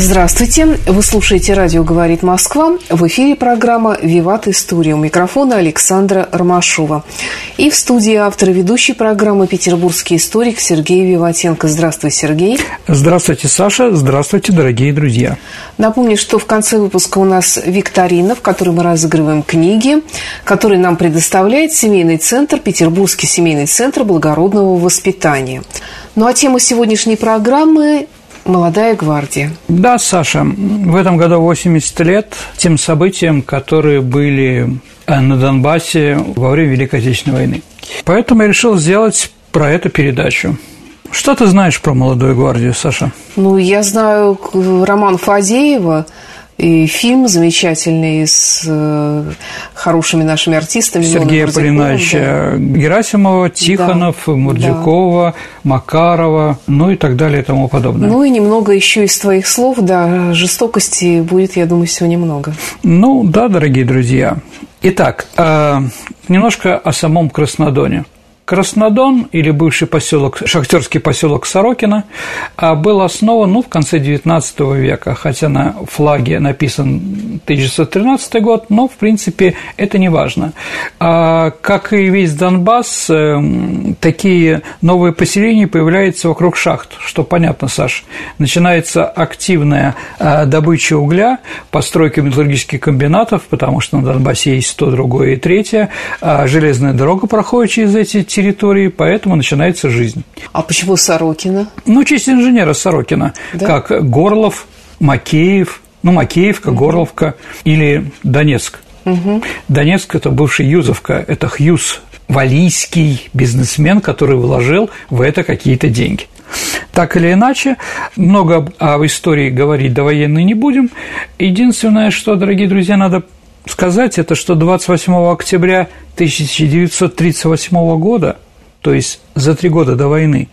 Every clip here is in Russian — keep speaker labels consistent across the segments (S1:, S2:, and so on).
S1: Здравствуйте! Вы слушаете «Радио говорит Москва». В эфире программа «Виват История». У микрофона Александра Ромашова. И в студии автор и ведущей программы петербургский историк Сергей Виватенко. Здравствуй, Сергей.
S2: Здравствуйте, Саша. Здравствуйте, дорогие друзья.
S1: Напомню, что в конце выпуска у нас викторина, в которой мы разыгрываем книги, которые нам предоставляет семейный центр, Петербургский семейный центр благородного воспитания. Ну а тема сегодняшней программы «Молодая гвардия».
S2: Да, Саша, в этом году 80 лет тем событиям, которые были э, на Донбассе во время Великой Отечественной войны. Поэтому я решил сделать про это передачу. Что ты знаешь про молодую гвардию, Саша?
S1: Ну, я знаю роман Фадеева – и фильм замечательный с э, хорошими нашими артистами.
S2: Сергея Полиновича да. Герасимова, Тихонов, да. Мурдюкова, да. Макарова, ну и так далее и тому подобное.
S1: Ну и немного еще из твоих слов, да, жестокости будет, я думаю, сегодня много.
S2: Ну да, дорогие друзья. Итак, э, немножко о самом Краснодоне. Краснодон, или бывший поселок, шахтерский поселок Сорокина, а, был основан ну, в конце XIX века, хотя на флаге написан 1913 год, но, в принципе, это не важно. А, как и весь Донбасс, эм, такие новые поселения появляются вокруг шахт, что понятно, Саш. Начинается активная а, добыча угля, постройка металлургических комбинатов, потому что на Донбассе есть то, другое и третье, железная дорога проходит через эти территории, поэтому начинается жизнь.
S1: А почему Сорокина?
S2: Ну, честь инженера Сорокина, да? как Горлов, Макеев, ну, Макеевка, угу. Горловка или Донецк. Угу. Донецк – это бывший Юзовка, это Хьюз, валийский бизнесмен, который вложил в это какие-то деньги. Так или иначе, много об истории говорить до военной не будем. Единственное, что, дорогие друзья, надо сказать, это что 28 октября 1938 года, то есть за три года до войны,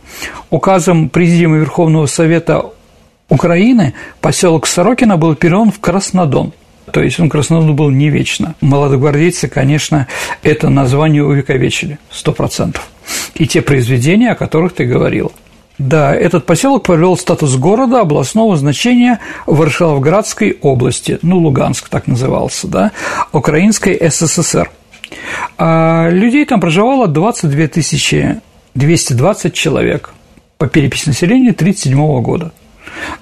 S2: указом Президиума Верховного Совета Украины поселок Сорокина был переведен в Краснодон. То есть он Краснодон был не вечно. Молодогвардейцы, конечно, это название увековечили, сто процентов. И те произведения, о которых ты говорил – да, этот поселок приобрел статус города областного значения Варшавградской области, ну, Луганск так назывался, да, Украинской СССР. А людей там проживало 22 220 человек по переписи населения 1937 года.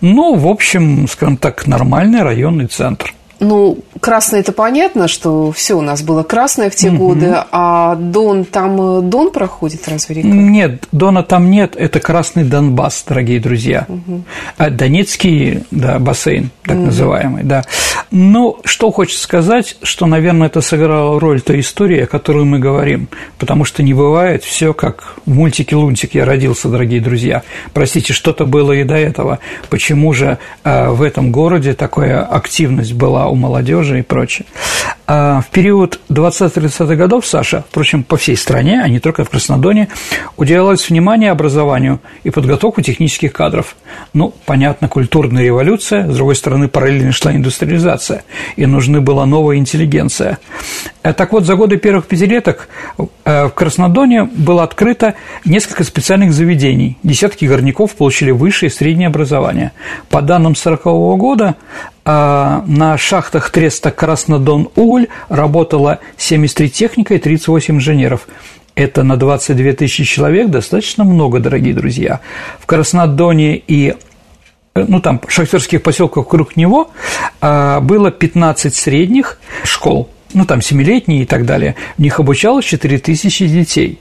S2: Ну, в общем, скажем так, нормальный районный центр –
S1: ну, красное это понятно, что все у нас было красное в те угу. годы, а Дон там э, Дон проходит, разве река?
S2: Нет, Дона там нет, это Красный Донбасс, дорогие друзья. Угу. А Донецкий, да, бассейн, так угу. называемый, да. Ну, что хочется сказать, что, наверное, это сыграло роль той истории, о которой мы говорим, потому что не бывает все как в мультике Лунтик я родился, дорогие друзья. Простите, что-то было и до этого. Почему же э, в этом городе такая активность была у молодежи и прочее. А в период 20-30-х годов, Саша, впрочем, по всей стране, а не только в Краснодоне, уделялось внимание образованию и подготовку технических кадров. Ну, понятно, культурная революция, с другой стороны, параллельно шла индустриализация, и нужны была новая интеллигенция. Э, так вот, за годы первых пятилеток э, в Краснодоне было открыто несколько специальных заведений. Десятки горняков получили высшее и среднее образование. По данным 1940 года, на шахтах Треста Краснодон-Уголь работало 73 техника и 38 инженеров. Это на 22 тысячи человек достаточно много, дорогие друзья. В Краснодоне и ну, там, шахтерских поселках вокруг него было 15 средних школ – ну, там, семилетние и так далее, в них обучалось 4 тысячи детей.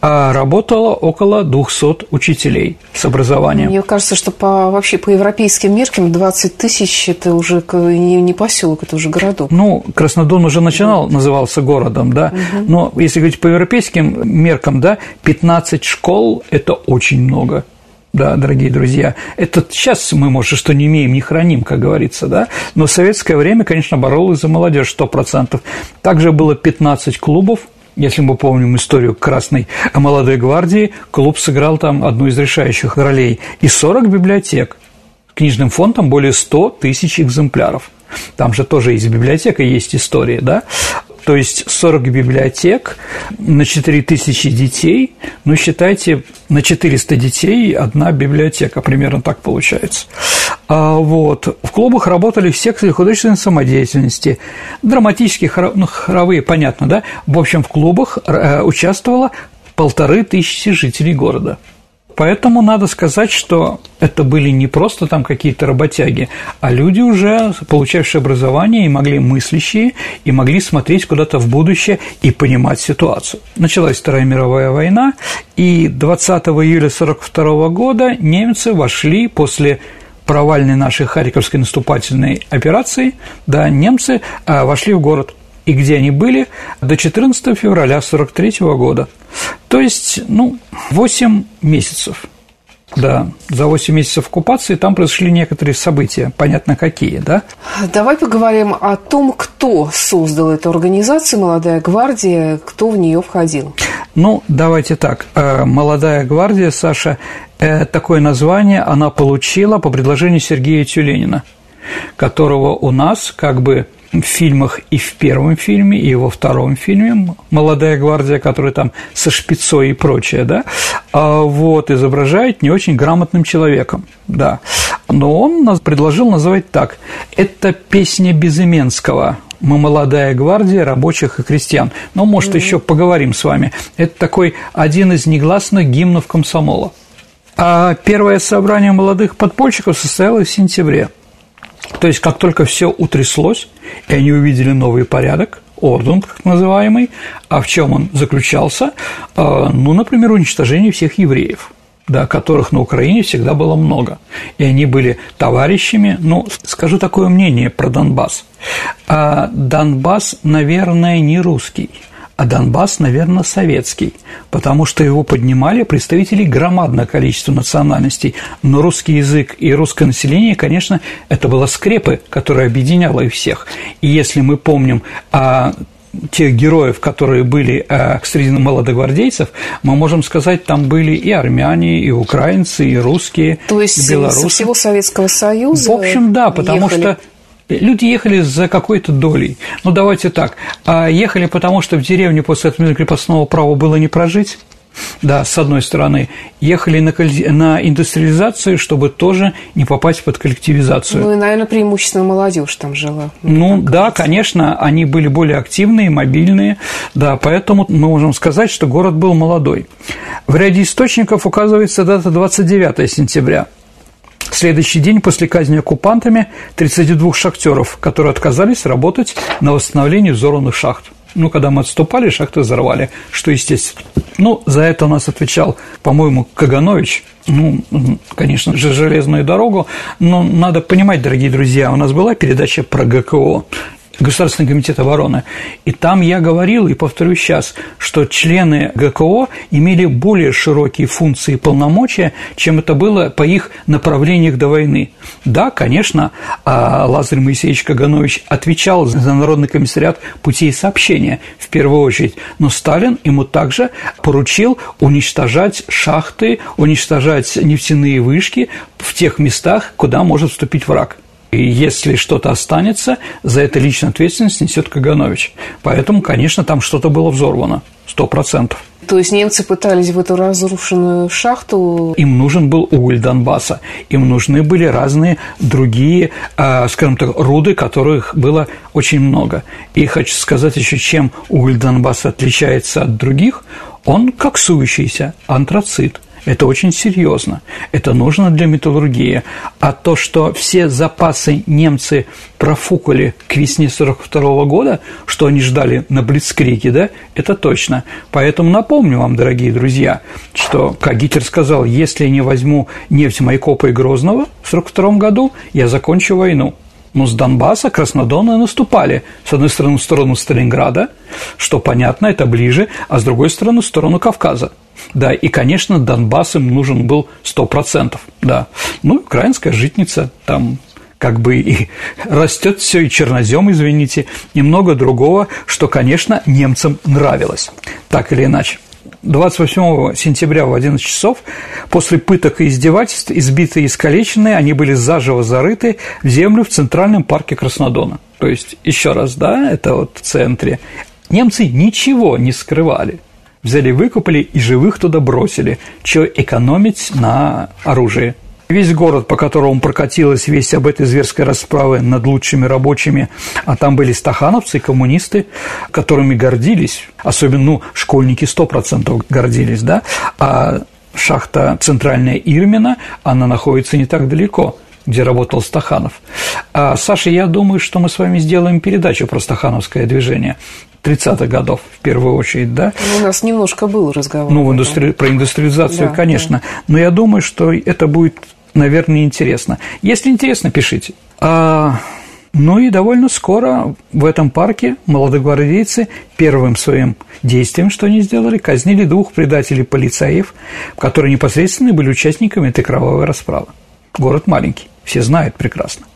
S2: А работало около 200 учителей с образованием.
S1: Мне кажется, что по, вообще по европейским меркам 20 тысяч – это уже не, не поселок, это уже городок.
S2: Ну, Краснодон уже начинал, назывался городом, да, угу. но если говорить по европейским меркам, да, 15 школ – это очень много да, дорогие друзья. Это сейчас мы, может, что не имеем, не храним, как говорится, да, но в советское время, конечно, боролась за молодежь сто процентов. Также было 15 клубов, если мы помним историю Красной молодой гвардии, клуб сыграл там одну из решающих ролей. И 40 библиотек. Книжным фондом более 100 тысяч экземпляров. Там же тоже есть библиотека, есть история, да? То есть 40 библиотек на 4 тысячи детей, ну, считайте, на 400 детей одна библиотека, примерно так получается. А вот. В клубах работали в секции художественной самодеятельности, драматические, ну, хоровые, понятно, да? В общем, в клубах э, участвовало полторы тысячи жителей города – Поэтому надо сказать, что это были не просто там какие-то работяги, а люди уже получавшие образование и могли мыслящие, и могли смотреть куда-то в будущее и понимать ситуацию. Началась Вторая мировая война, и 20 июля 1942 года немцы вошли после провальной нашей Харьковской наступательной операции, да, немцы а, вошли в город – и где они были до 14 февраля 1943 года. То есть, ну, 8 месяцев. Да, за 8 месяцев оккупации там произошли некоторые события, понятно какие, да?
S1: Давай поговорим о том, кто создал эту организацию «Молодая гвардия», кто в нее входил.
S2: Ну, давайте так. Э, «Молодая гвардия», Саша, э, такое название она получила по предложению Сергея Тюленина, которого у нас как бы фильмах и в первом фильме, и во втором фильме «Молодая гвардия», который там со шпицой и прочее, да, а вот, изображает не очень грамотным человеком, да. Но он нас предложил называть так. Это песня Безыменского, мы молодая гвардия рабочих и крестьян. Но, может, mm-hmm. еще поговорим с вами. Это такой один из негласных гимнов комсомола. А первое собрание молодых подпольщиков состоялось в сентябре. То есть, как только все утряслось, и они увидели новый порядок, орден, как называемый, а в чем он заключался? А, ну, например, уничтожение всех евреев да, которых на Украине всегда было много. И они были товарищами, ну, скажу такое мнение про Донбасс. А Донбасс, наверное, не русский – а Донбасс, наверное, советский, потому что его поднимали представители громадного количества национальностей, но русский язык и русское население, конечно, это было скрепы, которые объединяло их всех. И если мы помним о тех героев, которые были э, среди молодогвардейцев, мы можем сказать, там были и армяне, и украинцы, и русские,
S1: То есть
S2: и белорусы. со
S1: всего Советского Союза
S2: В общем, да, потому
S1: ехали.
S2: что Люди ехали за какой-то долей. Ну, давайте так. А ехали потому, что в деревне после отмены крепостного права было не прожить. Да, с одной стороны, ехали на, на индустриализацию, чтобы тоже не попасть под коллективизацию.
S1: Ну и, наверное, преимущественно молодежь там жила.
S2: Ну да, конечно, они были более активные, мобильные, да, поэтому мы можем сказать, что город был молодой. В ряде источников указывается дата 29 сентября – следующий день после казни оккупантами 32 шахтеров, которые отказались работать на восстановлении взорванных шахт. Ну, когда мы отступали, шахты взорвали, что естественно. Ну, за это у нас отвечал, по-моему, Каганович, ну, конечно же, железную дорогу, но надо понимать, дорогие друзья, у нас была передача про ГКО, Государственный комитет обороны. И там я говорил, и повторю сейчас, что члены ГКО имели более широкие функции и полномочия, чем это было по их направлениях до войны. Да, конечно, а Лазарь Моисеевич Каганович отвечал за Народный комиссариат путей сообщения в первую очередь, но Сталин ему также поручил уничтожать шахты, уничтожать нефтяные вышки в тех местах, куда может вступить враг. И если что-то останется, за это личную ответственность несет Каганович. Поэтому, конечно, там что-то было взорвано, сто процентов.
S1: То есть немцы пытались в эту разрушенную шахту...
S2: Им нужен был уголь Донбасса, им нужны были разные другие, а, скажем так, руды, которых было очень много. И хочу сказать еще, чем уголь Донбасса отличается от других, Он коксующийся антрацит. Это очень серьезно. Это нужно для металлургии. А то, что все запасы немцы профукали к весне 42 года, что они ждали на Блицкриге, да, это точно. Поэтому напомню вам, дорогие друзья, что, как Гитлер сказал, если я не возьму нефть Майкопа и Грозного в 42 году, я закончу войну. Но с Донбасса, Краснодона наступали. С одной стороны, в сторону Сталинграда, что понятно, это ближе, а с другой стороны, в сторону Кавказа. Да, и, конечно, Донбасс им нужен был сто процентов, да. Ну, украинская житница там как бы и растет все, и чернозем, извините, и много другого, что, конечно, немцам нравилось, так или иначе. 28 сентября в 11 часов после пыток и издевательств, избитые и искалеченные, они были заживо зарыты в землю в Центральном парке Краснодона. То есть, еще раз, да, это вот в центре. Немцы ничего не скрывали взяли, выкупали и живых туда бросили, что экономить на оружии. Весь город, по которому прокатилась весть об этой зверской расправе над лучшими рабочими, а там были стахановцы, коммунисты, которыми гордились, особенно, ну, школьники сто процентов гордились, да, а шахта центральная Ирмина, она находится не так далеко – где работал Стаханов. А, Саша, я думаю, что мы с вами сделаем передачу про стахановское движение. 30-х годов в первую очередь, да?
S1: Ну, у нас немножко был разговор.
S2: Ну, индустри... про индустриализацию, да, конечно. Да. Но я думаю, что это будет, наверное, интересно. Если интересно, пишите. А... Ну и довольно скоро в этом парке молодогвардейцы первым своим действием, что они сделали, казнили двух предателей-полицаев, которые непосредственно были участниками этой кровавой расправы. Город маленький, все знают прекрасно.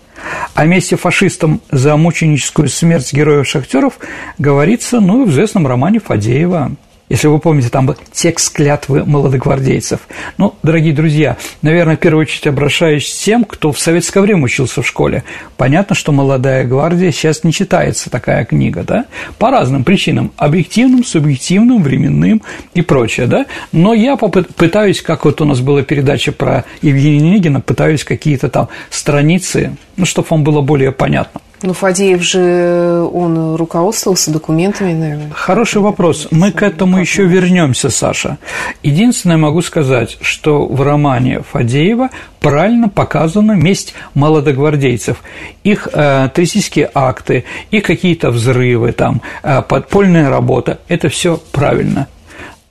S2: О месте фашистам за мученическую смерть героев-шахтеров говорится, ну, в известном романе Фадеева если вы помните, там был текст клятвы молодогвардейцев. Ну, дорогие друзья, наверное, в первую очередь обращаюсь к тем, кто в советское время учился в школе. Понятно, что «Молодая гвардия» сейчас не читается такая книга, да? По разным причинам – объективным, субъективным, временным и прочее, да? Но я пытаюсь, как вот у нас была передача про Евгения Онегина, пытаюсь какие-то там страницы, ну, чтобы вам было более понятно.
S1: Ну, Фадеев же, он руководствовался документами, наверное.
S2: Хороший вопрос. Мы к этому еще вернемся, Саша. Единственное, могу сказать, что в романе Фадеева правильно показана месть молодогвардейцев. Их э, террористические акты, их какие-то взрывы, там, э, подпольная работа – это все правильно.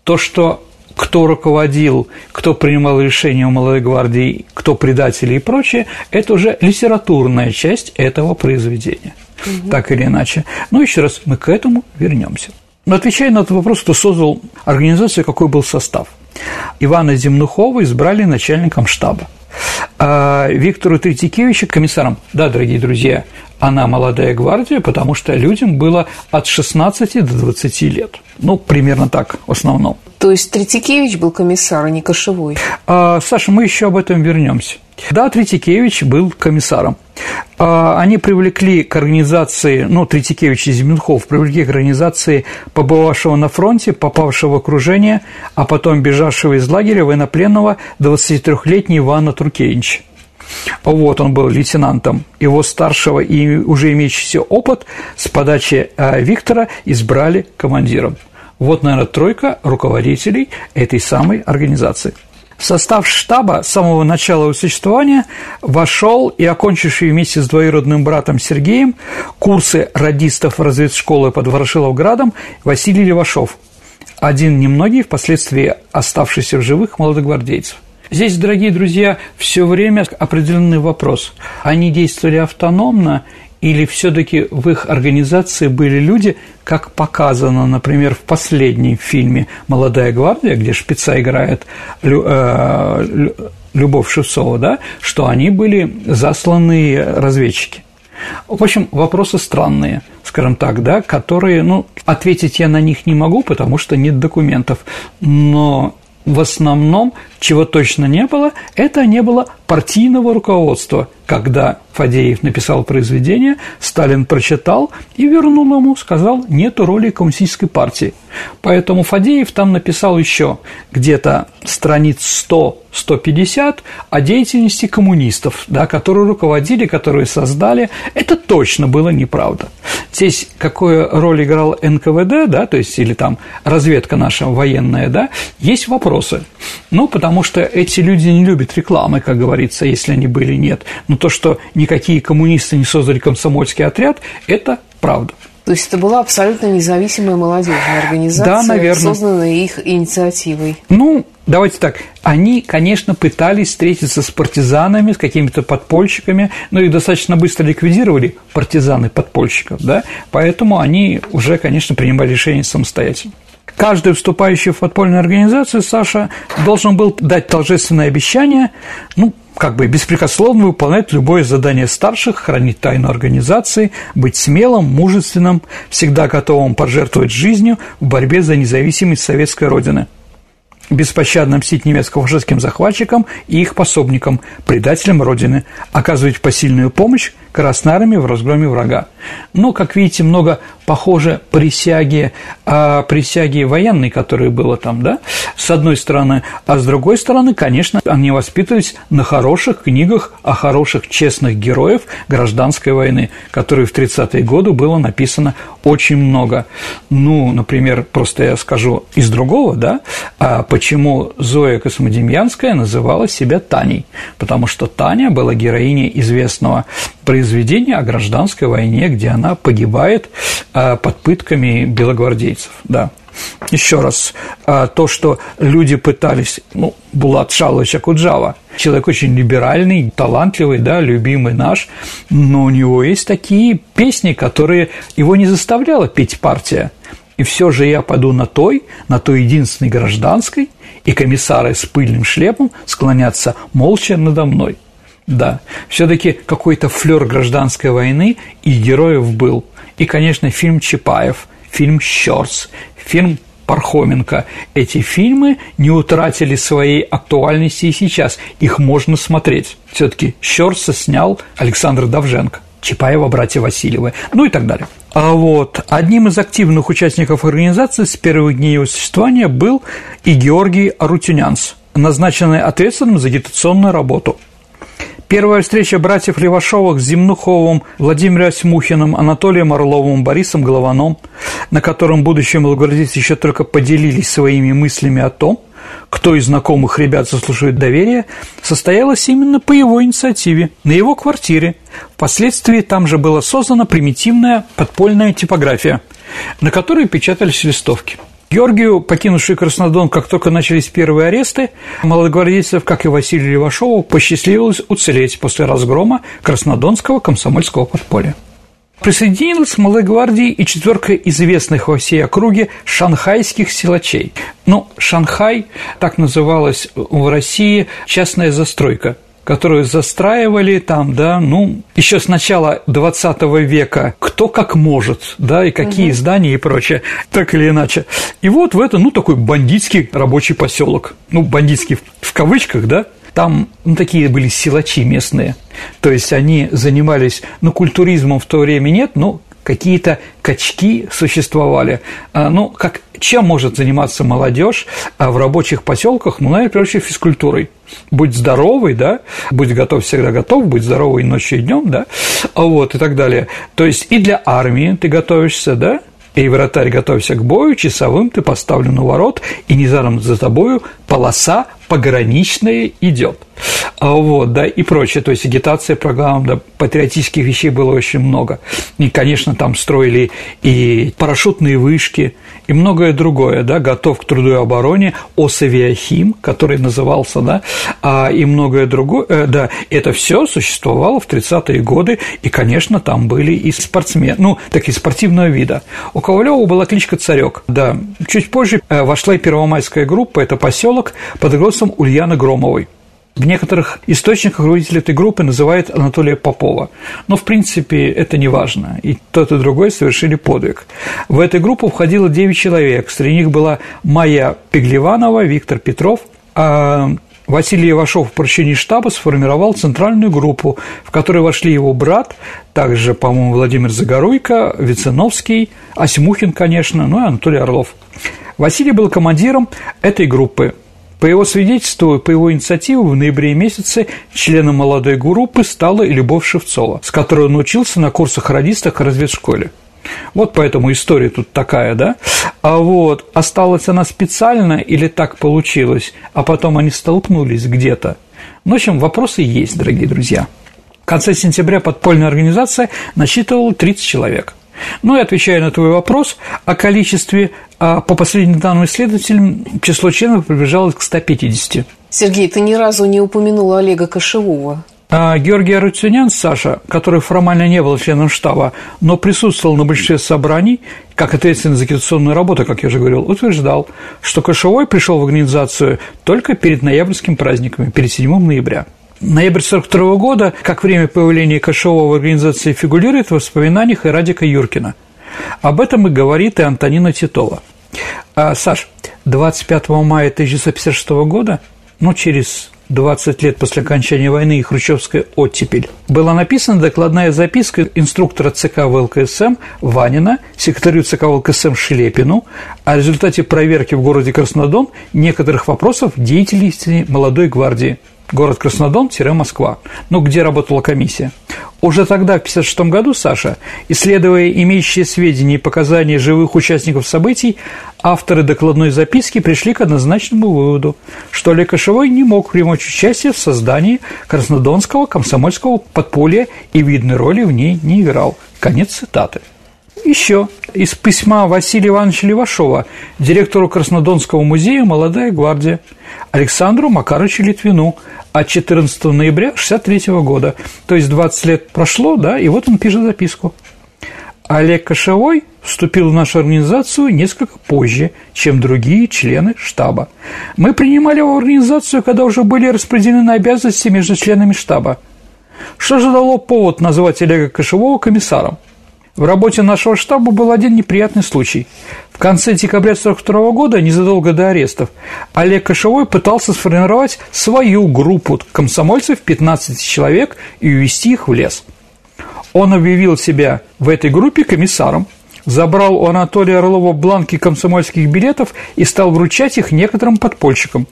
S2: То, что кто руководил, кто принимал решения у молодой гвардии, кто предатели и прочее, это уже литературная часть этого произведения. Угу. Так или иначе. Но еще раз, мы к этому вернемся. Но отвечая на этот вопрос, кто создал организацию, какой был состав. Ивана Земнухова избрали начальником штаба. А Виктору Третьякевичу комиссаром. Да, дорогие друзья, она молодая гвардия, потому что людям было от 16 до 20 лет. Ну, примерно так в основном.
S1: То есть Третьякевич был комиссар, а не кошевой?
S2: А, Саша, мы еще об этом вернемся. Да, Третьякевич был комиссаром. А, они привлекли к организации, ну, Третьякевич и Зименхов привлекли к организации побывавшего на фронте, попавшего в окружение, а потом бежавшего из лагеря военнопленного 23-летнего Ивана Туркевича. Вот он был лейтенантом. Его старшего и уже имеющийся опыт с подачи а, Виктора избрали командиром. Вот, наверное, тройка руководителей этой самой организации. В состав штаба с самого начала его существования вошел и окончивший вместе с двоюродным братом Сергеем курсы радистов разведшколы под Ворошиловградом Василий Левашов, один немногие впоследствии оставшийся в живых молодогвардейцев. Здесь, дорогие друзья, все время определенный вопрос. Они действовали автономно или все-таки в их организации были люди, как показано, например, в последнем фильме «Молодая гвардия», где шпица играет Лю, э, Любовь Шевцова, да, что они были засланные разведчики. В общем, вопросы странные, скажем так, да, которые, ну, ответить я на них не могу, потому что нет документов, но в основном, чего точно не было, это не было партийного руководства. Когда Фадеев написал произведение, Сталин прочитал и вернул ему, сказал, нету роли коммунистической партии. Поэтому Фадеев там написал еще где-то страниц 100-150 о деятельности коммунистов, да, которые руководили, которые создали, это точно было неправда. Здесь какую роль играл НКВД, да, то есть или там разведка наша военная, да, есть вопросы. Ну, потому что эти люди не любят рекламы, как говорится, если они были, нет. Но то, что никакие коммунисты не создали комсомольский отряд, это правда.
S1: То есть это была абсолютно независимая молодежная организация,
S2: да, наверное.
S1: созданная их инициативой.
S2: Ну, давайте так, они, конечно, пытались встретиться с партизанами, с какими-то подпольщиками, но их достаточно быстро ликвидировали, партизаны подпольщиков, да, поэтому они уже, конечно, принимали решения самостоятельно. Каждый вступающий в подпольную организацию, Саша, должен был дать торжественное обещание, ну, как бы беспрекословно выполнять любое задание старших, хранить тайну организации, быть смелым, мужественным, всегда готовым пожертвовать жизнью в борьбе за независимость советской Родины. Беспощадно мстить немецко-фашистским захватчикам и их пособникам, предателям Родины, оказывать посильную помощь Красной Армии в разгроме врага. Но, как видите, много похоже присяги, а, присяги военной, которая была там, да, с одной стороны, а с другой стороны, конечно, они воспитывались на хороших книгах о хороших, честных героев гражданской войны, которые в 30-е годы было написано очень много. Ну, например, просто я скажу из другого, да, а почему Зоя Космодемьянская называла себя Таней, потому что Таня была героиней известного произведение о гражданской войне, где она погибает а, под пытками белогвардейцев, да. Еще раз, а, то, что люди пытались, ну, Булат Шалович Акуджава, человек очень либеральный, талантливый, да, любимый наш, но у него есть такие песни, которые его не заставляла петь партия. И все же я пойду на той, на той единственной гражданской, и комиссары с пыльным шлемом склонятся молча надо мной – да, все-таки какой-то флер гражданской войны и героев был. И, конечно, фильм Чапаев, фильм Щерс, фильм Пархоменко. Эти фильмы не утратили своей актуальности и сейчас. Их можно смотреть. Все-таки Щерса снял Александр Давженко. Чапаева, братья Васильевы, ну и так далее. А вот одним из активных участников организации с первых дней его существования был и Георгий Арутюнянс, назначенный ответственным за агитационную работу. Первая встреча братьев Левашовых с Земнуховым, Владимиром Осьмухиным, Анатолием Орловым, Борисом Голованом, на котором будущие малогвардейцы еще только поделились своими мыслями о том, кто из знакомых ребят заслуживает доверия, состоялась именно по его инициативе, на его квартире. Впоследствии там же была создана примитивная подпольная типография, на которой печатались листовки – Георгию, покинувший Краснодон, как только начались первые аресты, молодогвардейцев, как и Василию Левашову, посчастливилось уцелеть после разгрома краснодонского комсомольского подполья. Присоединилась Малой гвардии и четверка известных во всей округе шанхайских силачей. Ну, Шанхай, так называлась в России частная застройка которую застраивали там, да, ну, еще с начала 20 века, кто как может, да, и какие угу. здания и прочее, так или иначе. И вот в это, ну, такой бандитский рабочий поселок, ну, бандитский в кавычках, да, там ну, такие были силачи местные, то есть они занимались, ну, культуризмом в то время нет, но какие-то качки существовали. А, ну, как, чем может заниматься молодежь а, в рабочих поселках? Ну, наверное, прежде физкультурой. Будь здоровый, да, будь готов, всегда готов, будь здоровый ночью и днем, да, вот, и так далее. То есть и для армии ты готовишься, да, и вратарь готовься к бою, часовым ты поставлен у ворот, и незаром за тобою полоса пограничная идет. А вот, да, и прочее, то есть агитация программ, да, патриотических вещей было очень много. И, конечно, там строили и парашютные вышки, и многое другое, да, готов к труду и обороне, Осавиахим, который назывался, да, а, и многое другое, э, да, это все существовало в 30-е годы, и, конечно, там были и спортсмены, ну, такие спортивного вида. У Ковалева была кличка Царек, да. Чуть позже э, вошла и первомайская группа, это поселок под руководством Ульяны Громовой. В некоторых источниках руководитель этой группы называют Анатолия Попова. Но, в принципе, это не важно. И тот, и другой совершили подвиг. В эту группу входило 9 человек. Среди них была Майя Пеглеванова, Виктор Петров, а Василий Ивашов в поручении штаба сформировал центральную группу, в которой вошли его брат, также, по-моему, Владимир Загоруйко, Виценовский, Осимухин, конечно, ну и Анатолий Орлов. Василий был командиром этой группы. По его свидетельству, по его инициативе в ноябре месяце членом молодой группы стала и Любовь Шевцова, с которой он учился на курсах радистах в разведшколе. Вот поэтому история тут такая, да? А вот осталась она специально или так получилось, а потом они столкнулись где-то. В общем, вопросы есть, дорогие друзья. В конце сентября подпольная организация насчитывала 30 человек. Ну и отвечая на твой вопрос о количестве, а, по последним данным исследователям, число членов приближалось к 150.
S1: Сергей, ты ни разу не упомянул Олега Кошевого.
S2: А Георгий Арутюнян, Саша, который формально не был членом штаба, но присутствовал на большинстве собраний, как ответственный за агитационную работу, как я уже говорил, утверждал, что Кошевой пришел в организацию только перед ноябрьскими праздниками, перед 7 ноября. Ноябрь 1942 года, как время появления Кошевого в организации фигурирует в воспоминаниях и Радика Юркина. Об этом и говорит и Антонина Титова. А, Саш, 25 мая 1956 года, ну, через 20 лет после окончания войны и хрущевская оттепель, была написана докладная записка инструктора ЦК ВЛКСМ Ванина, секретарю ЦК ВЛКСМ Шлепину о результате проверки в городе Краснодон некоторых вопросов деятельности молодой гвардии – город Краснодон-Москва, ну, где работала комиссия. Уже тогда, в 1956 году, Саша, исследуя имеющие сведения и показания живых участников событий, авторы докладной записки пришли к однозначному выводу, что Олег Кошевой не мог примочь участие в создании Краснодонского комсомольского подполья и видной роли в ней не играл. Конец цитаты. Еще из письма Василия Ивановича Левашова, директору Краснодонского музея «Молодая гвардия», Александру Макаровичу Литвину от 14 ноября 1963 года. То есть 20 лет прошло, да, и вот он пишет записку. Олег Кошевой вступил в нашу организацию несколько позже, чем другие члены штаба. Мы принимали его в организацию, когда уже были распределены обязанности между членами штаба. Что же дало повод назвать Олега Кошевого комиссаром? В работе нашего штаба был один неприятный случай. В конце декабря 1942 года, незадолго до арестов, Олег Кошевой пытался сформировать свою группу комсомольцев 15 человек и увести их в лес. Он объявил себя в этой группе комиссаром, забрал у Анатолия Орлова бланки комсомольских билетов и стал вручать их некоторым подпольщикам.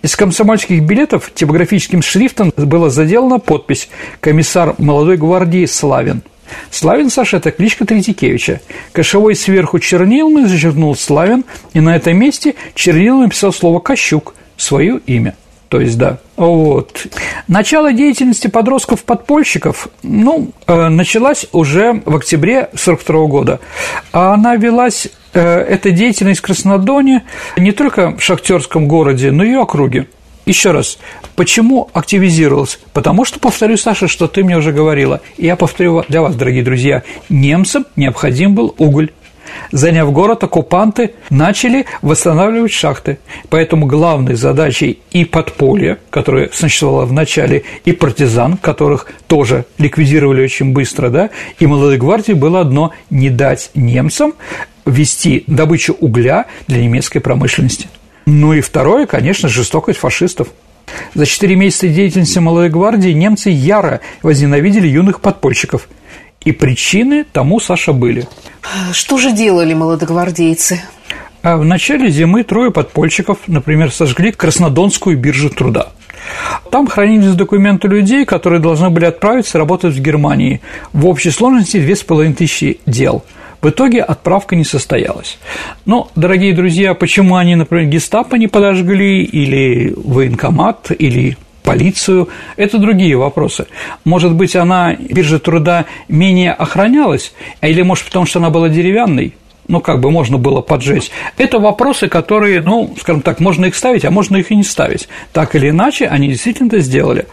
S2: Из комсомольских билетов типографическим шрифтом была заделана подпись «Комиссар молодой гвардии Славин». Славин Саша – это кличка Третьякевича. Кошевой сверху чернилами зачеркнул Славин, и на этом месте чернилами написал слово «Кощук» – свое имя. То есть, да. Вот. Начало деятельности подростков-подпольщиков, ну, э, началась уже в октябре 1942 года. А она велась, э, эта деятельность в Краснодоне, не только в шахтерском городе, но и округе. Еще раз, почему активизировалась? Потому что, повторю, Саша, что ты мне уже говорила, и я повторю для вас, дорогие друзья, немцам необходим был уголь. Заняв город, оккупанты начали восстанавливать шахты. Поэтому главной задачей и подполья, которое существовало в начале, и партизан, которых тоже ликвидировали очень быстро, да, и молодой гвардии было одно – не дать немцам вести добычу угля для немецкой промышленности. Ну и второе, конечно, жестокость фашистов. За четыре месяца деятельности молодой гвардии немцы яро возненавидели юных подпольщиков. И причины тому, Саша, были.
S1: Что же делали молодогвардейцы?
S2: А в начале зимы трое подпольщиков, например, сожгли Краснодонскую биржу труда. Там хранились документы людей, которые должны были отправиться работать в Германии. В общей сложности две с половиной тысячи дел – в итоге отправка не состоялась. Но, дорогие друзья, почему они, например, гестапо не подожгли, или военкомат, или полицию, это другие вопросы. Может быть, она, биржа труда, менее охранялась, или, может, потому что она была деревянной, ну, как бы можно было поджечь. Это вопросы, которые, ну, скажем так, можно их ставить, а можно их и не ставить. Так или иначе, они действительно это сделали.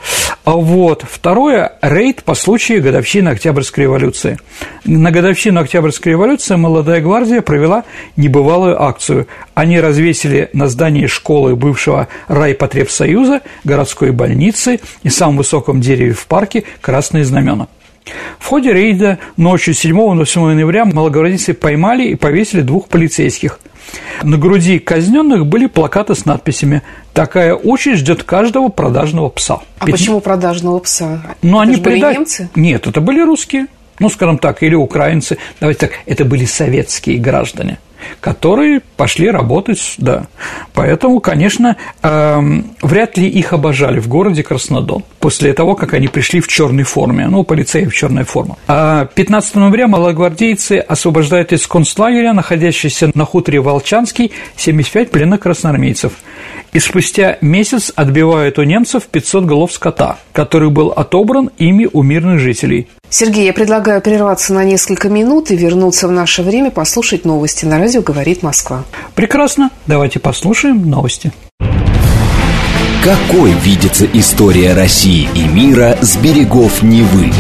S2: А вот второе – рейд по случаю годовщины Октябрьской революции. На годовщину Октябрьской революции молодая гвардия провела небывалую акцию. Они развесили на здании школы бывшего райпотребсоюза, городской больницы и самом высоком дереве в парке красные знамена – в ходе рейда ночью 7 на 8 ноября малогвардейцы поймали и повесили двух полицейских. На груди казненных были плакаты с надписями «Такая участь ждет каждого продажного пса».
S1: А Пят... почему продажного пса?
S2: Ну, это они
S1: были
S2: преда...
S1: немцы?
S2: Нет, это были русские. Ну, скажем так, или украинцы. Давайте так, это были советские граждане. которые пошли работать, да. Поэтому, конечно, эм, вряд ли их обожали в городе Краснодон после того, как они пришли в черной форме, ну, полицеи в черной форме. А 15 ноября малогвардейцы освобождают из концлагеря, находящийся на хуторе Волчанский, 75 пленных красноармейцев. И спустя месяц отбивают у немцев 500 голов скота, который был отобран ими у мирных жителей.
S1: Сергей, я предлагаю прерваться на несколько минут и вернуться в наше время послушать новости. На радио «Говорит Москва».
S2: Прекрасно. Давайте послушаем новости.
S3: Какой видится история России и мира с берегов Невы?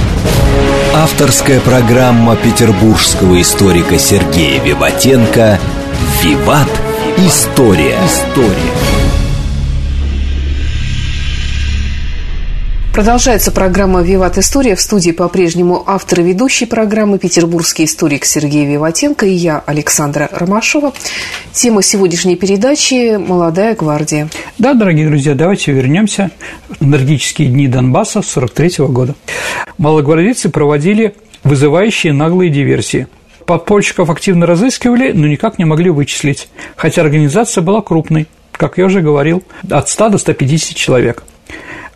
S3: Авторская программа петербургского историка Сергея Виватенко «Виват. История». История.
S1: Продолжается программа «Виват История». В студии по-прежнему автор и ведущий программы петербургский историк Сергей Виватенко и я, Александра Ромашова. Тема сегодняшней передачи «Молодая гвардия».
S2: Да, дорогие друзья, давайте вернемся в энергические дни Донбасса 43 года. Малогвардейцы проводили вызывающие наглые диверсии – подпольщиков активно разыскивали, но никак не могли вычислить, хотя организация была крупной, как я уже говорил, от 100 до 150 человек.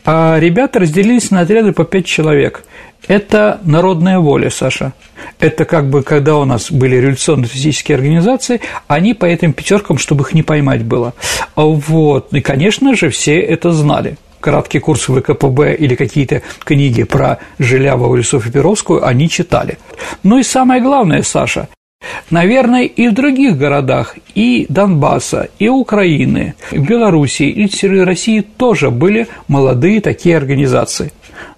S2: А ребята разделились на отряды по пять человек. Это народная воля, Саша. Это как бы, когда у нас были революционные физические организации, они по этим пятеркам, чтобы их не поймать было. Вот. И, конечно же, все это знали краткий курс ВКПБ или какие-то книги про Желяву, Лисов и Перовскую они читали. Ну и самое главное, Саша, Наверное, и в других городах, и Донбасса, и Украины, и Белоруссии, и в России тоже были молодые такие организации.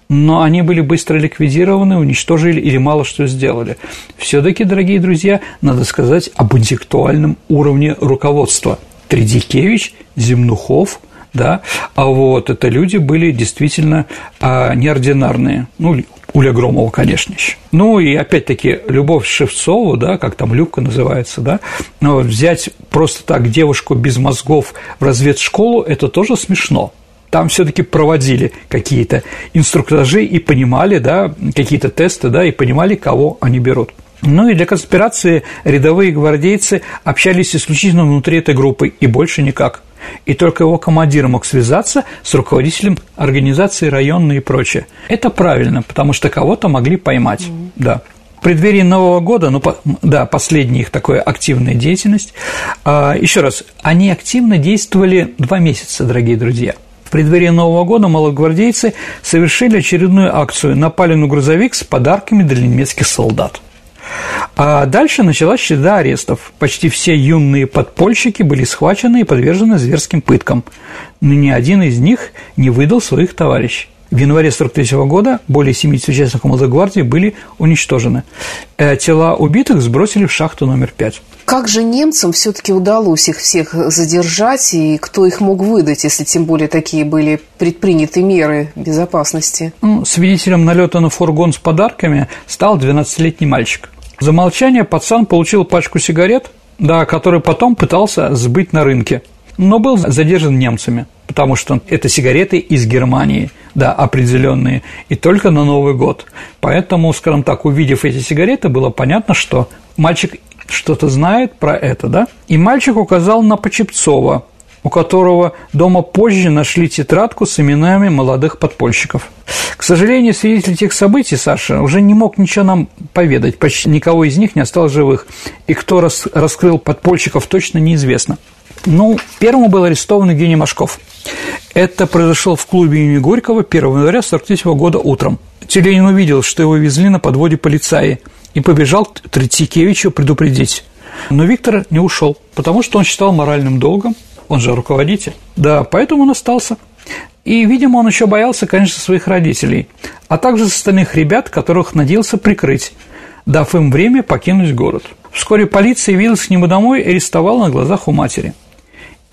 S2: Но они были быстро ликвидированы, уничтожили или мало что сделали. все таки дорогие друзья, надо сказать об интеллектуальном уровне руководства. Тридикевич, Земнухов, да, а вот это люди были действительно а, неординарные, ну, Уля Громова, конечно еще. Ну и опять-таки Любовь Шевцову, да, как там Любка называется, да, но взять просто так девушку без мозгов в разведшколу – это тоже смешно. Там все-таки проводили какие-то инструктажи и понимали, да, какие-то тесты, да, и понимали, кого они берут. Ну и для конспирации рядовые гвардейцы общались исключительно внутри этой группы и больше никак и только его командир мог связаться с руководителем организации районной и прочее. Это правильно, потому что кого-то могли поймать, mm-hmm. да. В преддверии Нового года, ну, да, последняя их такая активная деятельность. А, еще раз, они активно действовали два месяца, дорогие друзья. В преддверии Нового года малогвардейцы совершили очередную акцию, напали на грузовик с подарками для немецких солдат. А дальше началась череда арестов. Почти все юные подпольщики были схвачены и подвержены зверским пыткам. Но ни один из них не выдал своих товарищей. В январе 1943 года более 70 участников молодой гвардии были уничтожены. Э, тела убитых сбросили в шахту номер 5.
S1: Как же немцам все-таки удалось их всех задержать, и кто их мог выдать, если тем более такие были предприняты меры безопасности?
S2: Ну, свидетелем налета на фургон с подарками стал 12-летний мальчик. За молчание пацан получил пачку сигарет, да, который потом пытался сбыть на рынке, но был задержан немцами, потому что это сигареты из Германии, да, определенные, и только на Новый год. Поэтому, скажем так, увидев эти сигареты, было понятно, что мальчик что-то знает про это, да? И мальчик указал на Почепцова, у которого дома позже нашли тетрадку с именами молодых подпольщиков. К сожалению, свидетель тех событий, Саша, уже не мог ничего нам поведать, почти никого из них не осталось живых, и кто рас раскрыл подпольщиков, точно неизвестно. Ну, первому был арестован Евгений Машков. Это произошло в клубе имени Горького 1 января 1943 года утром. Теленин увидел, что его везли на подводе полицаи, и побежал к Третьякевичу предупредить. Но Виктор не ушел, потому что он считал моральным долгом он же руководитель. Да, поэтому он остался. И, видимо, он еще боялся, конечно, своих родителей, а также остальных ребят, которых надеялся прикрыть, дав им время покинуть город. Вскоре полиция явилась к нему домой и арестовала на глазах у матери.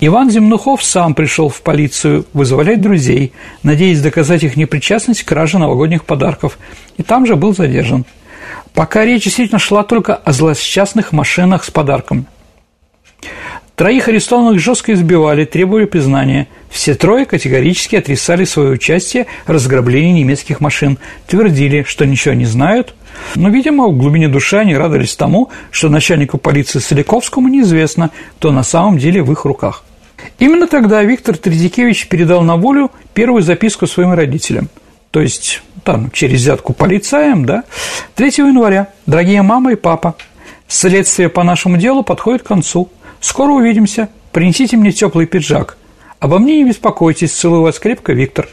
S2: Иван Земнухов сам пришел в полицию вызволять друзей, надеясь доказать их непричастность к краже новогодних подарков, и там же был задержан. Пока речь действительно шла только о злосчастных машинах с подарками. Троих арестованных жестко избивали, требовали признания. Все трое категорически отрицали свое участие в разграблении немецких машин, твердили, что ничего не знают, но, видимо, в глубине души они радовались тому, что начальнику полиции Соляковскому неизвестно, кто на самом деле в их руках. Именно тогда Виктор Тредикевич передал на волю первую записку своим родителям, то есть там, через взятку полицаям, да, 3 января. Дорогие мама и папа, следствие по нашему делу подходит к концу. Скоро увидимся. Принесите мне теплый пиджак. Обо мне не беспокойтесь, целую вас крепко, Виктор.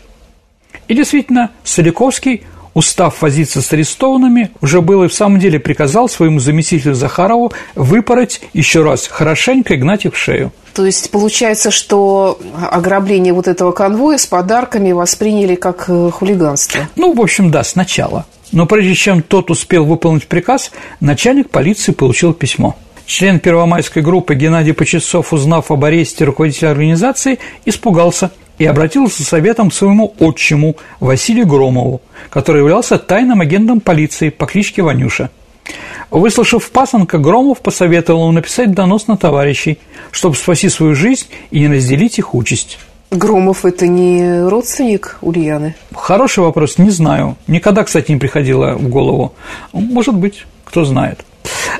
S2: И действительно, Соляковский устав возиться с арестованными, уже было и в самом деле приказал своему заместителю Захарову выпороть еще раз хорошенько и гнать их в шею.
S1: То есть получается, что ограбление вот этого конвоя с подарками восприняли как э, хулиганство?
S2: Ну, в общем, да, сначала. Но прежде чем тот успел выполнить приказ, начальник полиции получил письмо. Член первомайской группы Геннадий Почесов, узнав об аресте руководителя организации, испугался и обратился с советом к своему отчиму Василию Громову, который являлся тайным агентом полиции по кличке Ванюша. Выслушав пасынка, Громов посоветовал ему написать донос на товарищей, чтобы спасти свою жизнь и не разделить их участь.
S1: Громов – это не родственник Ульяны?
S2: Хороший вопрос, не знаю. Никогда, кстати, не приходило в голову. Может быть, кто знает.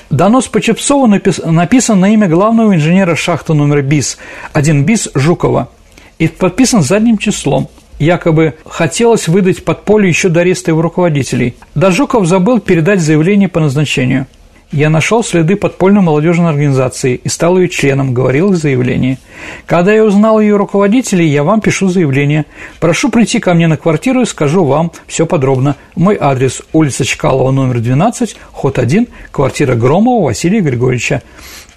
S2: Донос по Чепцову написан на имя главного инженера шахты номер БИС, 1 БИС Жукова – и подписан задним числом. Якобы хотелось выдать подполье еще до ареста его руководителей. Дажуков забыл передать заявление по назначению. Я нашел следы подпольной молодежной организации и стал ее членом, говорил в заявлении. Когда я узнал ее руководителей, я вам пишу заявление. Прошу прийти ко мне на квартиру и скажу вам все подробно. Мой адрес – улица Чкалова, номер 12, ход 1, квартира Громова Василия Григорьевича.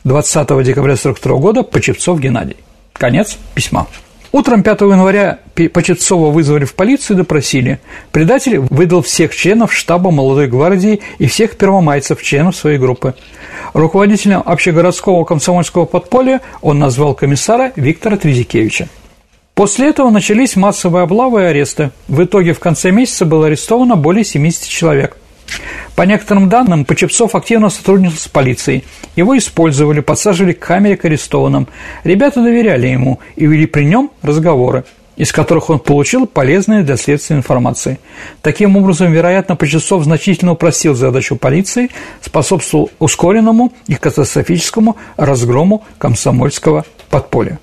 S2: 20 декабря 1942 года Почепцов Геннадий. Конец письма. Утром 5 января Почетцова вызвали в полицию и допросили. Предатель выдал всех членов штаба молодой гвардии и всех первомайцев, членов своей группы. Руководителем общегородского комсомольского подполья он назвал комиссара Виктора Тризикевича. После этого начались массовые облавы и аресты. В итоге в конце месяца было арестовано более 70 человек – по некоторым данным, Почепцов активно сотрудничал с полицией. Его использовали, подсаживали к камере к арестованным. Ребята доверяли ему и вели при нем разговоры из которых он получил полезные для следствия информации. Таким образом, вероятно, Почесов значительно упростил задачу полиции, способствовал ускоренному и катастрофическому разгрому комсомольского подполья.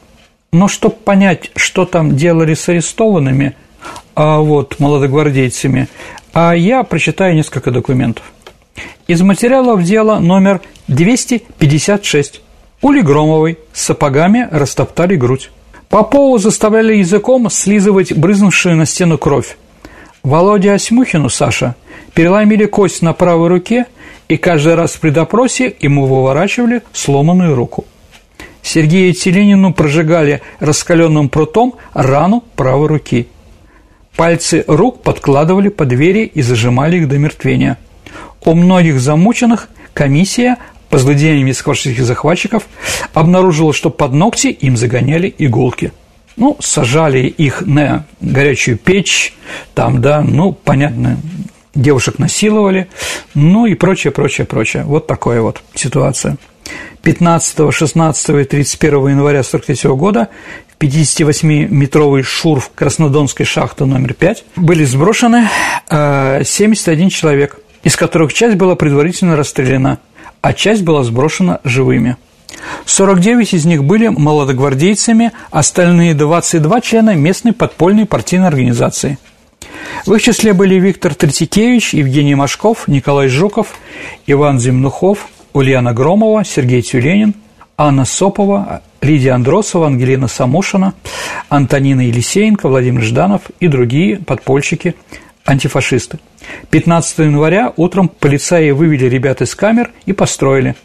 S2: Но чтобы понять, что там делали с арестованными, а вот молодогвардейцами, а я прочитаю несколько документов. Из материалов дела номер 256. Ули Громовой с сапогами растоптали грудь. Попову заставляли языком слизывать брызнувшую на стену кровь. Володе Осьмухину, Саша, переломили кость на правой руке и каждый раз при допросе ему выворачивали сломанную руку. Сергею Теленину прожигали раскаленным прутом рану правой руки – Пальцы рук подкладывали по двери и зажимали их до мертвения. У многих замученных комиссия по злодеяниям мексиканских захватчиков обнаружила, что под ногти им загоняли иголки. Ну, сажали их на горячую печь, там, да, ну, понятно, девушек насиловали, ну и прочее, прочее, прочее. Вот такая вот ситуация. 15, 16 и 31 января 1943 года 58-метровый шурф Краснодонской шахты номер 5 были сброшены 71 э, человек, из которых часть была предварительно расстреляна, а часть была сброшена живыми. 49 из них были молодогвардейцами, остальные 22 члена местной подпольной партийной организации. В их числе были Виктор Третьякевич, Евгений Машков, Николай Жуков, Иван Земнухов, Ульяна Громова, Сергей Тюленин, Анна Сопова, Лидия Андросова, Ангелина Самошина, Антонина Елисеенко, Владимир Жданов и другие подпольщики, антифашисты. 15 января утром полицаи вывели ребят из камер и построили.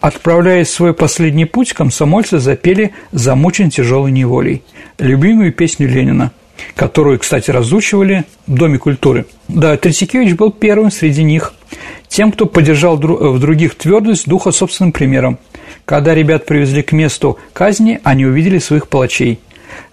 S2: Отправляясь в свой последний путь, комсомольцы запели «Замучен тяжелой неволей» – любимую песню Ленина, которую, кстати, разучивали в Доме культуры. Да, Третьякевич был первым среди них, тем, кто поддержал в других твердость духа собственным примером – когда ребят привезли к месту казни, они увидели своих палачей.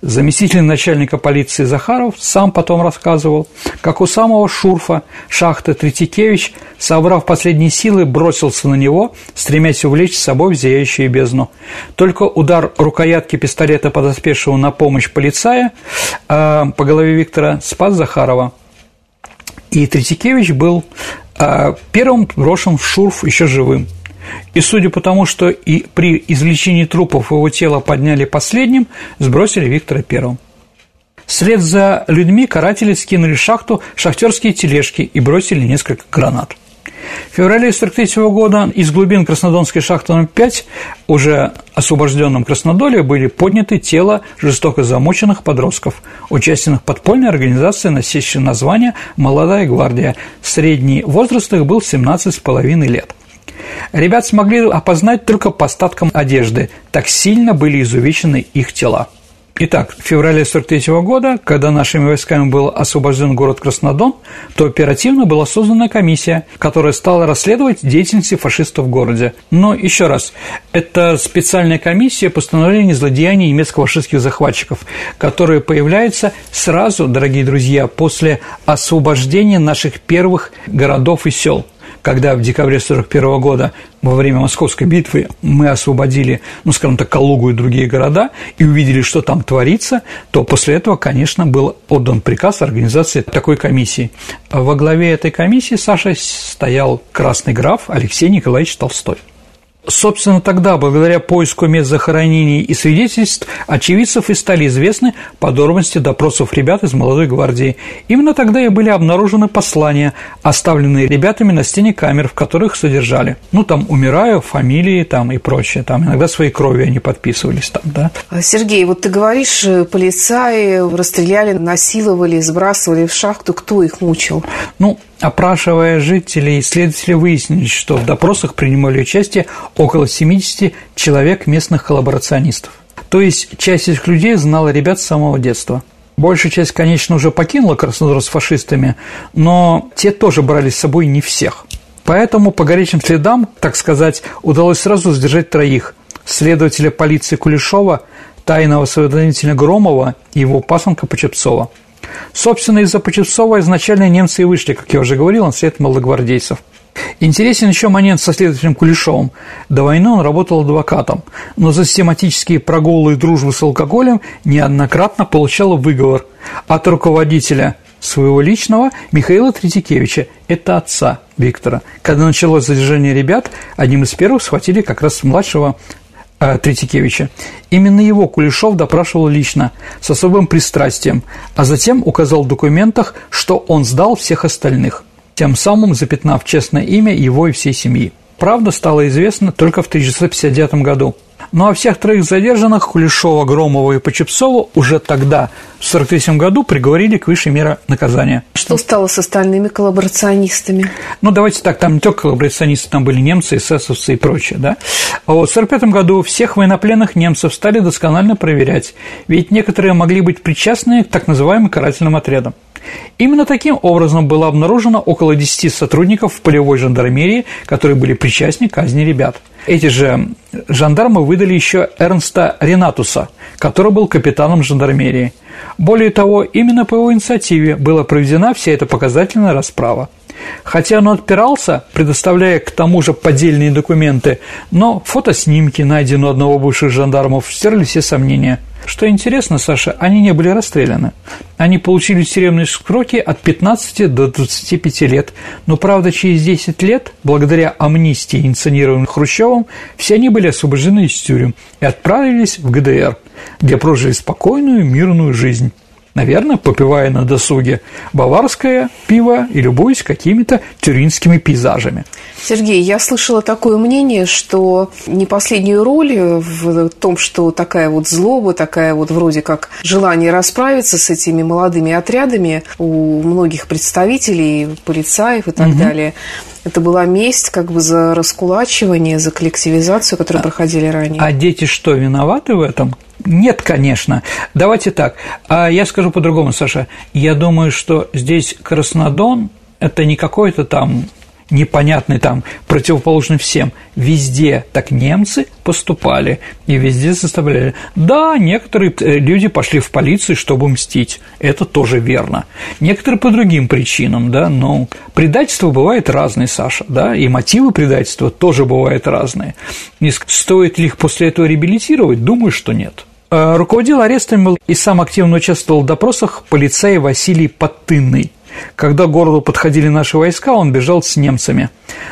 S2: Заместитель начальника полиции Захаров сам потом рассказывал, как у самого шурфа шахта Третьякевич, собрав последние силы, бросился на него, стремясь увлечь с собой в зияющую бездну. Только удар рукоятки пистолета подоспевшего на помощь полицая э, по голове Виктора спас Захарова. И Третьякевич был э, первым брошен в шурф еще живым – и судя по тому, что и при извлечении трупов его тело подняли последним, сбросили Виктора первым. Вслед за людьми каратели скинули шахту шахтерские тележки и бросили несколько гранат. В феврале 1943 года из глубин Краснодонской шахты номер 5, уже освобожденном Краснодоле, были подняты тела жестоко замученных подростков, участников подпольной организации, носящей название «Молодая гвардия». Средний возраст их был 17,5 лет – Ребят смогли опознать только по остаткам одежды, так сильно были изувечены их тела. Итак, в феврале 1943 года, когда нашими войсками был освобожден город Краснодон, то оперативно была создана комиссия, которая стала расследовать деятельность фашистов в городе. Но еще раз, это специальная комиссия по установлению злодеяний немецко-фашистских захватчиков, которая появляется сразу, дорогие друзья, после освобождения наших первых городов и сел – когда в декабре 1941 года во время Московской битвы мы освободили, ну, скажем так, Калугу и другие города и увидели, что там творится, то после этого, конечно, был отдан приказ организации такой комиссии. Во главе этой комиссии, Саша, стоял красный граф Алексей Николаевич Толстой. Собственно, тогда, благодаря поиску мест захоронений и свидетельств, очевидцев и стали известны подробности допросов ребят из молодой гвардии. Именно тогда и были обнаружены послания, оставленные ребятами на стене камер, в которых содержали. Ну, там «умираю», фамилии там и прочее. Там иногда своей крови они подписывались там, да.
S1: А, Сергей, вот ты говоришь, э, полицаи расстреляли, насиловали, сбрасывали в шахту. Кто их мучил?
S2: Ну, Опрашивая жителей, исследователи выяснили, что в допросах принимали участие около 70 человек местных коллаборационистов. То есть часть этих людей знала ребят с самого детства. Большая часть, конечно, уже покинула Краснодар с фашистами, но те тоже брали с собой не всех. Поэтому по горячим следам, так сказать, удалось сразу сдержать троих – следователя полиции Кулешова, тайного следователя Громова и его пасынка Почепцова – Собственно, из-за Почесова изначально немцы и вышли, как я уже говорил, на след молодогвардейцев. Интересен еще момент со следователем Кулешовым. До войны он работал адвокатом, но за систематические прогулы и дружбу с алкоголем неоднократно получал выговор от руководителя своего личного Михаила Третьякевича, это отца Виктора. Когда началось задержание ребят, одним из первых схватили как раз младшего Третьякевича. Именно его Кулешов допрашивал лично, с особым пристрастием, а затем указал в документах, что он сдал всех остальных, тем самым запятнав честное имя его и всей семьи. Правда стала известна только в 1959 году – ну а всех троих задержанных Кулешова, Громова и Почепцова уже тогда, в 1943 году, приговорили к высшей мере наказания.
S1: Что стало с остальными коллаборационистами?
S2: Ну, давайте так, там не только коллаборационисты, там были немцы, эсэсовцы и прочее, да. А вот в 1945 году всех военнопленных немцев стали досконально проверять, ведь некоторые могли быть причастны к так называемым карательным отрядам. Именно таким образом было обнаружено около 10 сотрудников в полевой жандармерии, которые были причастны к казни ребят. Эти же жандармы выдали еще Эрнста Ренатуса, который был капитаном жандармерии. Более того, именно по его инициативе была проведена вся эта показательная расправа. Хотя он отпирался, предоставляя к тому же поддельные документы, но фотоснимки, найденные у одного бывших жандармов, стерли все сомнения – что интересно, Саша, они не были расстреляны. Они получили тюремные сроки от 15 до 25 лет. Но, правда, через 10 лет, благодаря амнистии, инициированной Хрущевым, все они были освобождены из тюрем и отправились в ГДР, где прожили спокойную мирную жизнь наверное, попивая на досуге баварское пиво и любуясь какими-то тюринскими пейзажами.
S1: Сергей, я слышала такое мнение, что не последнюю роль в том, что такая вот злоба, такая вот вроде как желание расправиться с этими молодыми отрядами у многих представителей, полицаев и так угу. далее, это была месть как бы за раскулачивание, за коллективизацию, которую а, проходили ранее.
S2: А дети что, виноваты в этом? Нет, конечно. Давайте так. А я скажу по-другому, Саша. Я думаю, что здесь Краснодон – это не какой-то там непонятный там, противоположный всем. Везде так немцы поступали и везде заставляли. Да, некоторые э, люди пошли в полицию, чтобы мстить. Это тоже верно. Некоторые по другим причинам, да, но предательство бывает разное, Саша, да, и мотивы предательства тоже бывают разные. И стоит ли их после этого реабилитировать? Думаю, что нет. Э, руководил арестами и сам активно участвовал в допросах полицей Василий Подтынный. Когда к городу подходили наши войска, он бежал с немцами.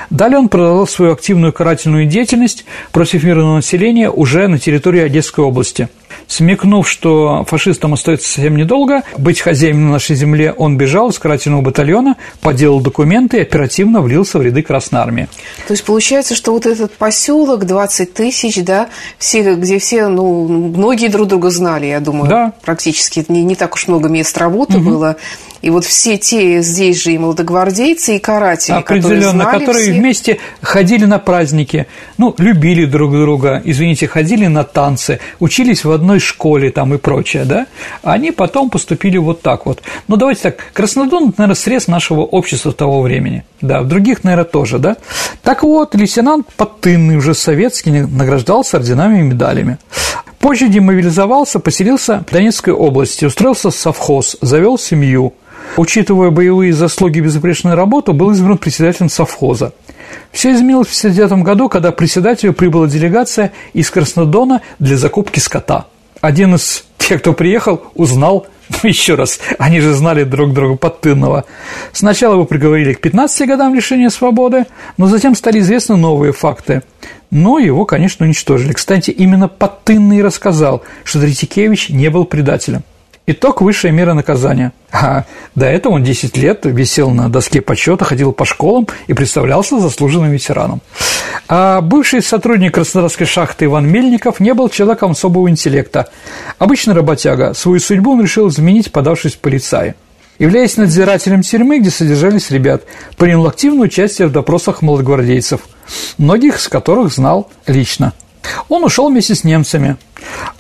S2: Далее он продолжал свою активную карательную деятельность против мирного населения уже на территории Одесской области – Смекнув, что фашистам остается совсем недолго, быть хозяином на нашей земле, он бежал из карательного батальона, поделал документы и оперативно влился в ряды Красной Армии.
S1: То есть получается, что вот этот поселок 20 тысяч, да, все, где все, ну, многие друг друга знали, я думаю, да. практически не, не так уж много мест работы угу. было. И вот все те здесь же и молодогвардейцы, и каратели,
S2: Определенно,
S1: которые, знали
S2: которые
S1: всех.
S2: вместе ходили на праздники, ну, любили друг друга, извините, ходили на танцы, учились в одной школе там и прочее, да, они потом поступили вот так вот. Ну, давайте так, Краснодон – наверное, срез нашего общества того времени, да, в других, наверное, тоже, да. Так вот, лейтенант Подтынный, уже советский, награждался орденами и медалями. Позже демобилизовался, поселился в Донецкой области, устроился в совхоз, завел семью. Учитывая боевые заслуги и безупречную работу, был избран председателем совхоза. Все изменилось в 1959 году, когда председателю прибыла делегация из Краснодона для закупки скота. Один из тех, кто приехал, узнал, еще раз, они же знали друг друга подтынного. Сначала его приговорили к 15 годам лишения свободы, но затем стали известны новые факты. Но его, конечно, уничтожили. Кстати, именно Подтынный рассказал, что Третьякевич не был предателем. Итог – высшая мера наказания. А до этого он 10 лет висел на доске почета, ходил по школам и представлялся заслуженным ветераном. А бывший сотрудник Краснодарской шахты Иван Мельников не был человеком особого интеллекта. Обычный работяга. Свою судьбу он решил изменить, подавшись в полицаи. Являясь надзирателем тюрьмы, где содержались ребят, принял активное участие в допросах молодогвардейцев, многих из которых знал лично. Он ушел вместе с немцами.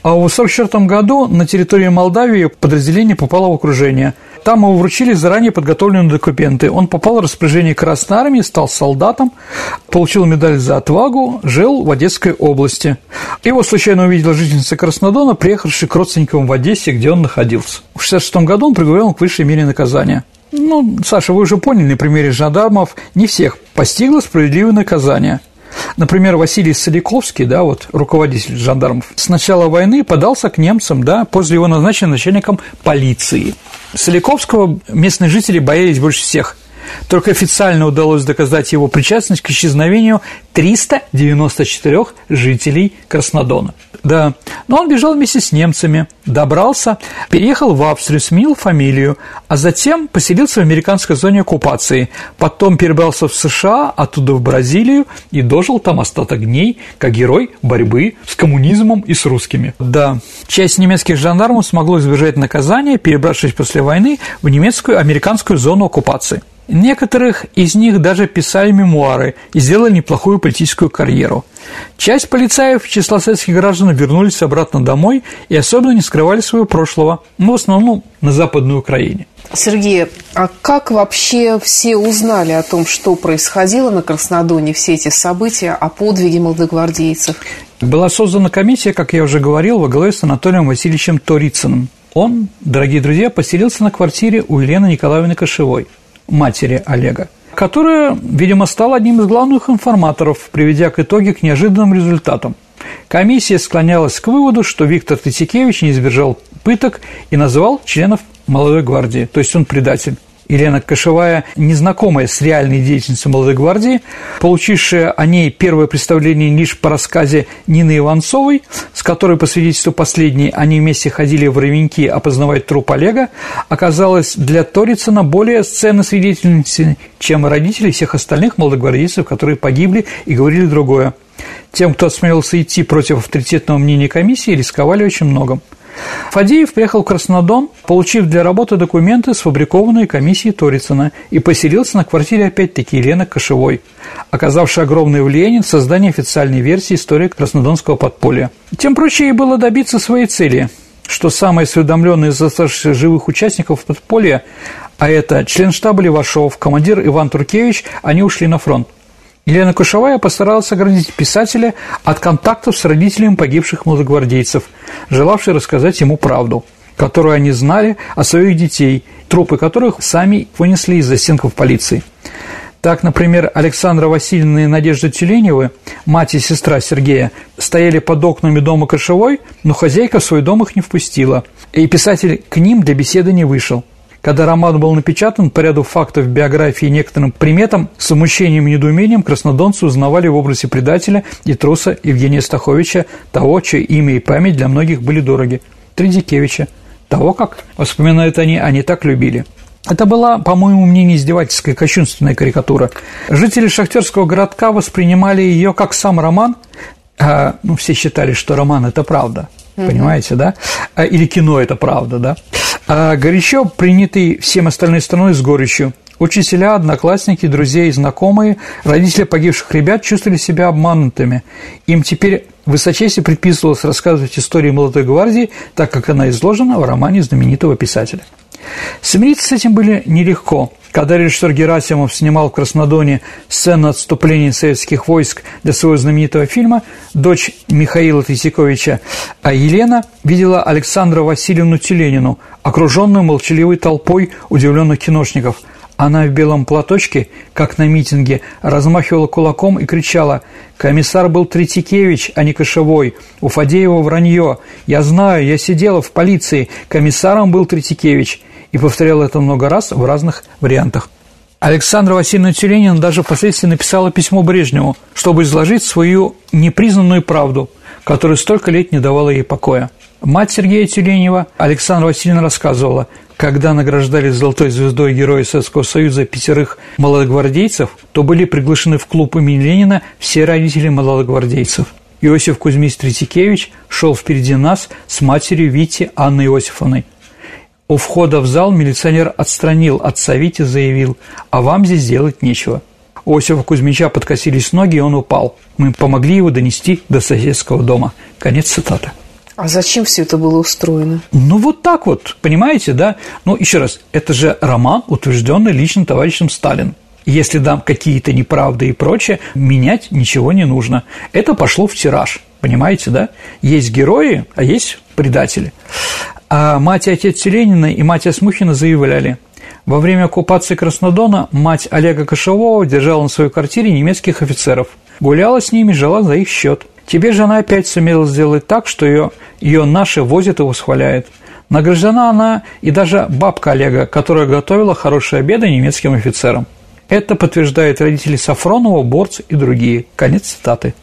S2: А в 1944 году на территории Молдавии подразделение попало в окружение. Там ему вручили заранее подготовленные документы. Он попал в распоряжение Красной Армии, стал солдатом, получил медаль за отвагу, жил в Одесской области. Его случайно увидела жительница Краснодона, приехавшая к родственникам в Одессе, где он находился. В 1966 году он приговорен к высшей мере наказания. Ну, Саша, вы уже поняли на примере жандармов, не всех постигло справедливое наказание – Например, Василий Соликовский, да, вот руководитель жандармов, с начала войны подался к немцам, да, после его назначения начальником полиции. Соликовского местные жители боялись больше всех. Только официально удалось доказать его причастность к исчезновению 394 жителей Краснодона. Да, но он бежал вместе с немцами, добрался, переехал в Австрию, сменил фамилию, а затем поселился в американской зоне оккупации, потом перебрался в США, оттуда в Бразилию и дожил там остаток дней как герой борьбы с коммунизмом и с русскими. Да, часть немецких жандармов смогло избежать наказания, перебравшись после войны в немецкую американскую зону оккупации. Некоторых из них даже писали мемуары и сделали неплохую политическую карьеру. Часть полицаев числа советских граждан вернулись обратно домой и особенно не скрывали своего прошлого, но в основном на Западной Украине.
S1: Сергей, а как вообще все узнали о том, что происходило на Краснодоне, все эти события, о подвиге молодогвардейцев?
S2: Была создана комиссия, как я уже говорил, во главе с Анатолием Васильевичем Торицыным. Он, дорогие друзья, поселился на квартире у Елены Николаевны Кошевой – матери Олега, которая, видимо, стала одним из главных информаторов, приведя к итоге к неожиданным результатам. Комиссия склонялась к выводу, что Виктор Тысякевич не избежал пыток и называл членов молодой гвардии, то есть он предатель. Елена Кошевая, незнакомая с реальной деятельностью молодой гвардии, получившая о ней первое представление лишь по рассказе Нины Иванцовой, с которой, по свидетельству последней, они вместе ходили в Ровеньки опознавать труп Олега, оказалась для Торицына более сценной свидетельницей, чем родители всех остальных молодогвардейцев, которые погибли и говорили другое. Тем, кто осмелился идти против авторитетного мнения комиссии, рисковали очень многом. Фадеев приехал в Краснодон, получив для работы документы, сфабрикованные комиссией Торицына, и поселился на квартире опять-таки Елены Кошевой, оказавшей огромное влияние в создании официальной версии истории Краснодонского подполья. Тем проще ей было добиться своей цели – что самые осведомленные из оставшихся живых участников подполья, а это член штаба Левашов, командир Иван Туркевич, они ушли на фронт. Елена Кушевая постаралась оградить писателя от контактов с родителями погибших молодогвардейцев, желавших рассказать ему правду, которую они знали о своих детей, трупы которых сами вынесли из застенков полиции. Так, например, Александра Васильевна и Надежда Тюленевы, мать и сестра Сергея, стояли под окнами дома Кошевой, но хозяйка в свой дом их не впустила, и писатель к ним для беседы не вышел. Когда роман был напечатан, по ряду фактов биографии и некоторым приметам, с смущением и недоумением краснодонцы узнавали в образе предателя и труса Евгения Стаховича, того, чье имя и память для многих были дороги, Тридикевича, того, как, вспоминают они, они так любили – это была, по моему мнению, издевательская кощунственная карикатура. Жители шахтерского городка воспринимали ее как сам роман. А, ну, все считали, что роман – это правда. Угу. Понимаете, да? А, или кино – это правда, да? А горячо принятый всем остальной страной с горечью. Учителя, одноклассники, друзья и знакомые, родители погибших ребят чувствовали себя обманутыми. Им теперь высочайше предписывалось рассказывать историю молодой гвардии, так как она изложена в романе знаменитого писателя. Смириться с этим были нелегко. Когда режиссер Герасимов снимал в Краснодоне сцену отступления советских войск для своего знаменитого фильма, дочь Михаила Третьяковича, а Елена видела Александра Васильевну Теленину, окруженную молчаливой толпой удивленных киношников. Она в белом платочке, как на митинге, размахивала кулаком и кричала «Комиссар был Третьякевич, а не Кошевой. У Фадеева вранье. Я знаю, я сидела в полиции. Комиссаром был Третьякевич» и повторял это много раз в разных вариантах. Александра Васильевна Тюленина даже впоследствии написала письмо Брежневу, чтобы изложить свою непризнанную правду, которая столько лет не давала ей покоя. Мать Сергея Тюленева, Александра Васильевна, рассказывала, когда награждали золотой звездой Героя Советского Союза пятерых молодогвардейцев, то были приглашены в клуб имени Ленина все родители молодогвардейцев. Иосиф Кузьмич Третьякевич шел впереди нас с матерью Вити Анной Иосифовной. У входа в зал милиционер отстранил отца Вити, заявил, а вам здесь делать нечего. У Осипа Кузьмича подкосились ноги, и он упал. Мы помогли его донести до соседского дома. Конец цитаты.
S1: А зачем все это было устроено?
S2: Ну, вот так вот, понимаете, да? Ну, еще раз, это же роман, утвержденный лично товарищем Сталин. Если дам какие-то неправды и прочее, менять ничего не нужно. Это пошло в тираж, понимаете, да? Есть герои, а есть предатели. А мать и отец Ленина и мать Осмухина заявляли, во время оккупации Краснодона мать Олега Кошевого держала на своей квартире немецких офицеров, гуляла с ними, жила за их счет. Теперь же она опять сумела сделать так, что ее, ее наши возят и восхваляют. Награждена она и даже бабка Олега, которая готовила хорошие обеды немецким офицерам. Это подтверждают родители Сафронова, Борц и другие. Конец цитаты.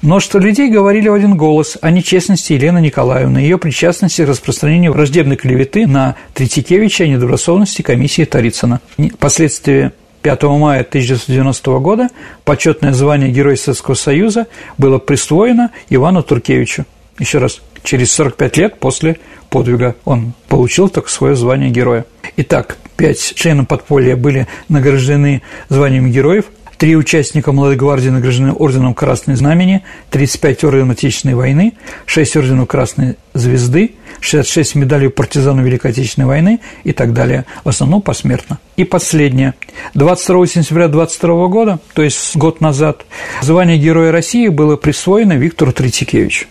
S2: Множество людей говорили в один голос о нечестности Елены Николаевны, ее причастности к распространению враждебной клеветы на Третьякевича и недобросовестности комиссии Тарицына. Впоследствии 5 мая 1990 года почетное звание Героя Советского Союза было присвоено Ивану Туркевичу. Еще раз, через 45 лет после подвига он получил только свое звание героя. Итак, пять членов подполья были награждены званием героев – Три участника Молодой гвардии награждены орденом Красной Знамени, 35 орденов Отечественной войны, 6 орденов Красной Звезды, 66 медалей партизанов Великой Отечественной войны и так далее, в основном посмертно. И последнее. 22 сентября 22 года, то есть год назад, звание Героя России было присвоено Виктору Третьякевичу.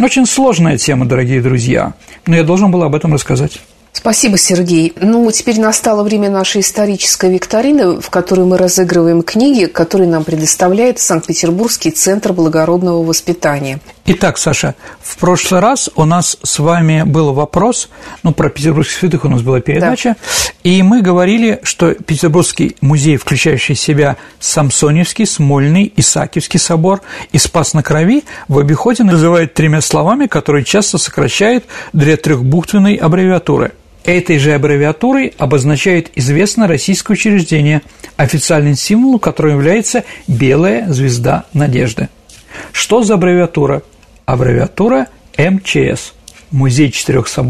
S2: Очень сложная тема, дорогие друзья, но я должен был об этом рассказать.
S1: Спасибо, Сергей. Ну, теперь настало время нашей исторической викторины, в которой мы разыгрываем книги, которые нам предоставляет Санкт-Петербургский центр благородного воспитания.
S2: Итак, Саша, в прошлый раз у нас с вами был вопрос, ну, про петербургских святых у нас была передача, да. и мы говорили, что Петербургский музей, включающий в себя Самсоневский, Смольный, Исаакиевский собор и Спас на Крови, в обиходе называют тремя словами, которые часто сокращают для трехбуквенной аббревиатуры – Этой же аббревиатурой обозначает известное российское учреждение, официальным символом которого является белая звезда надежды. Что за аббревиатура? Аббревиатура МЧС – Музей четырех соборов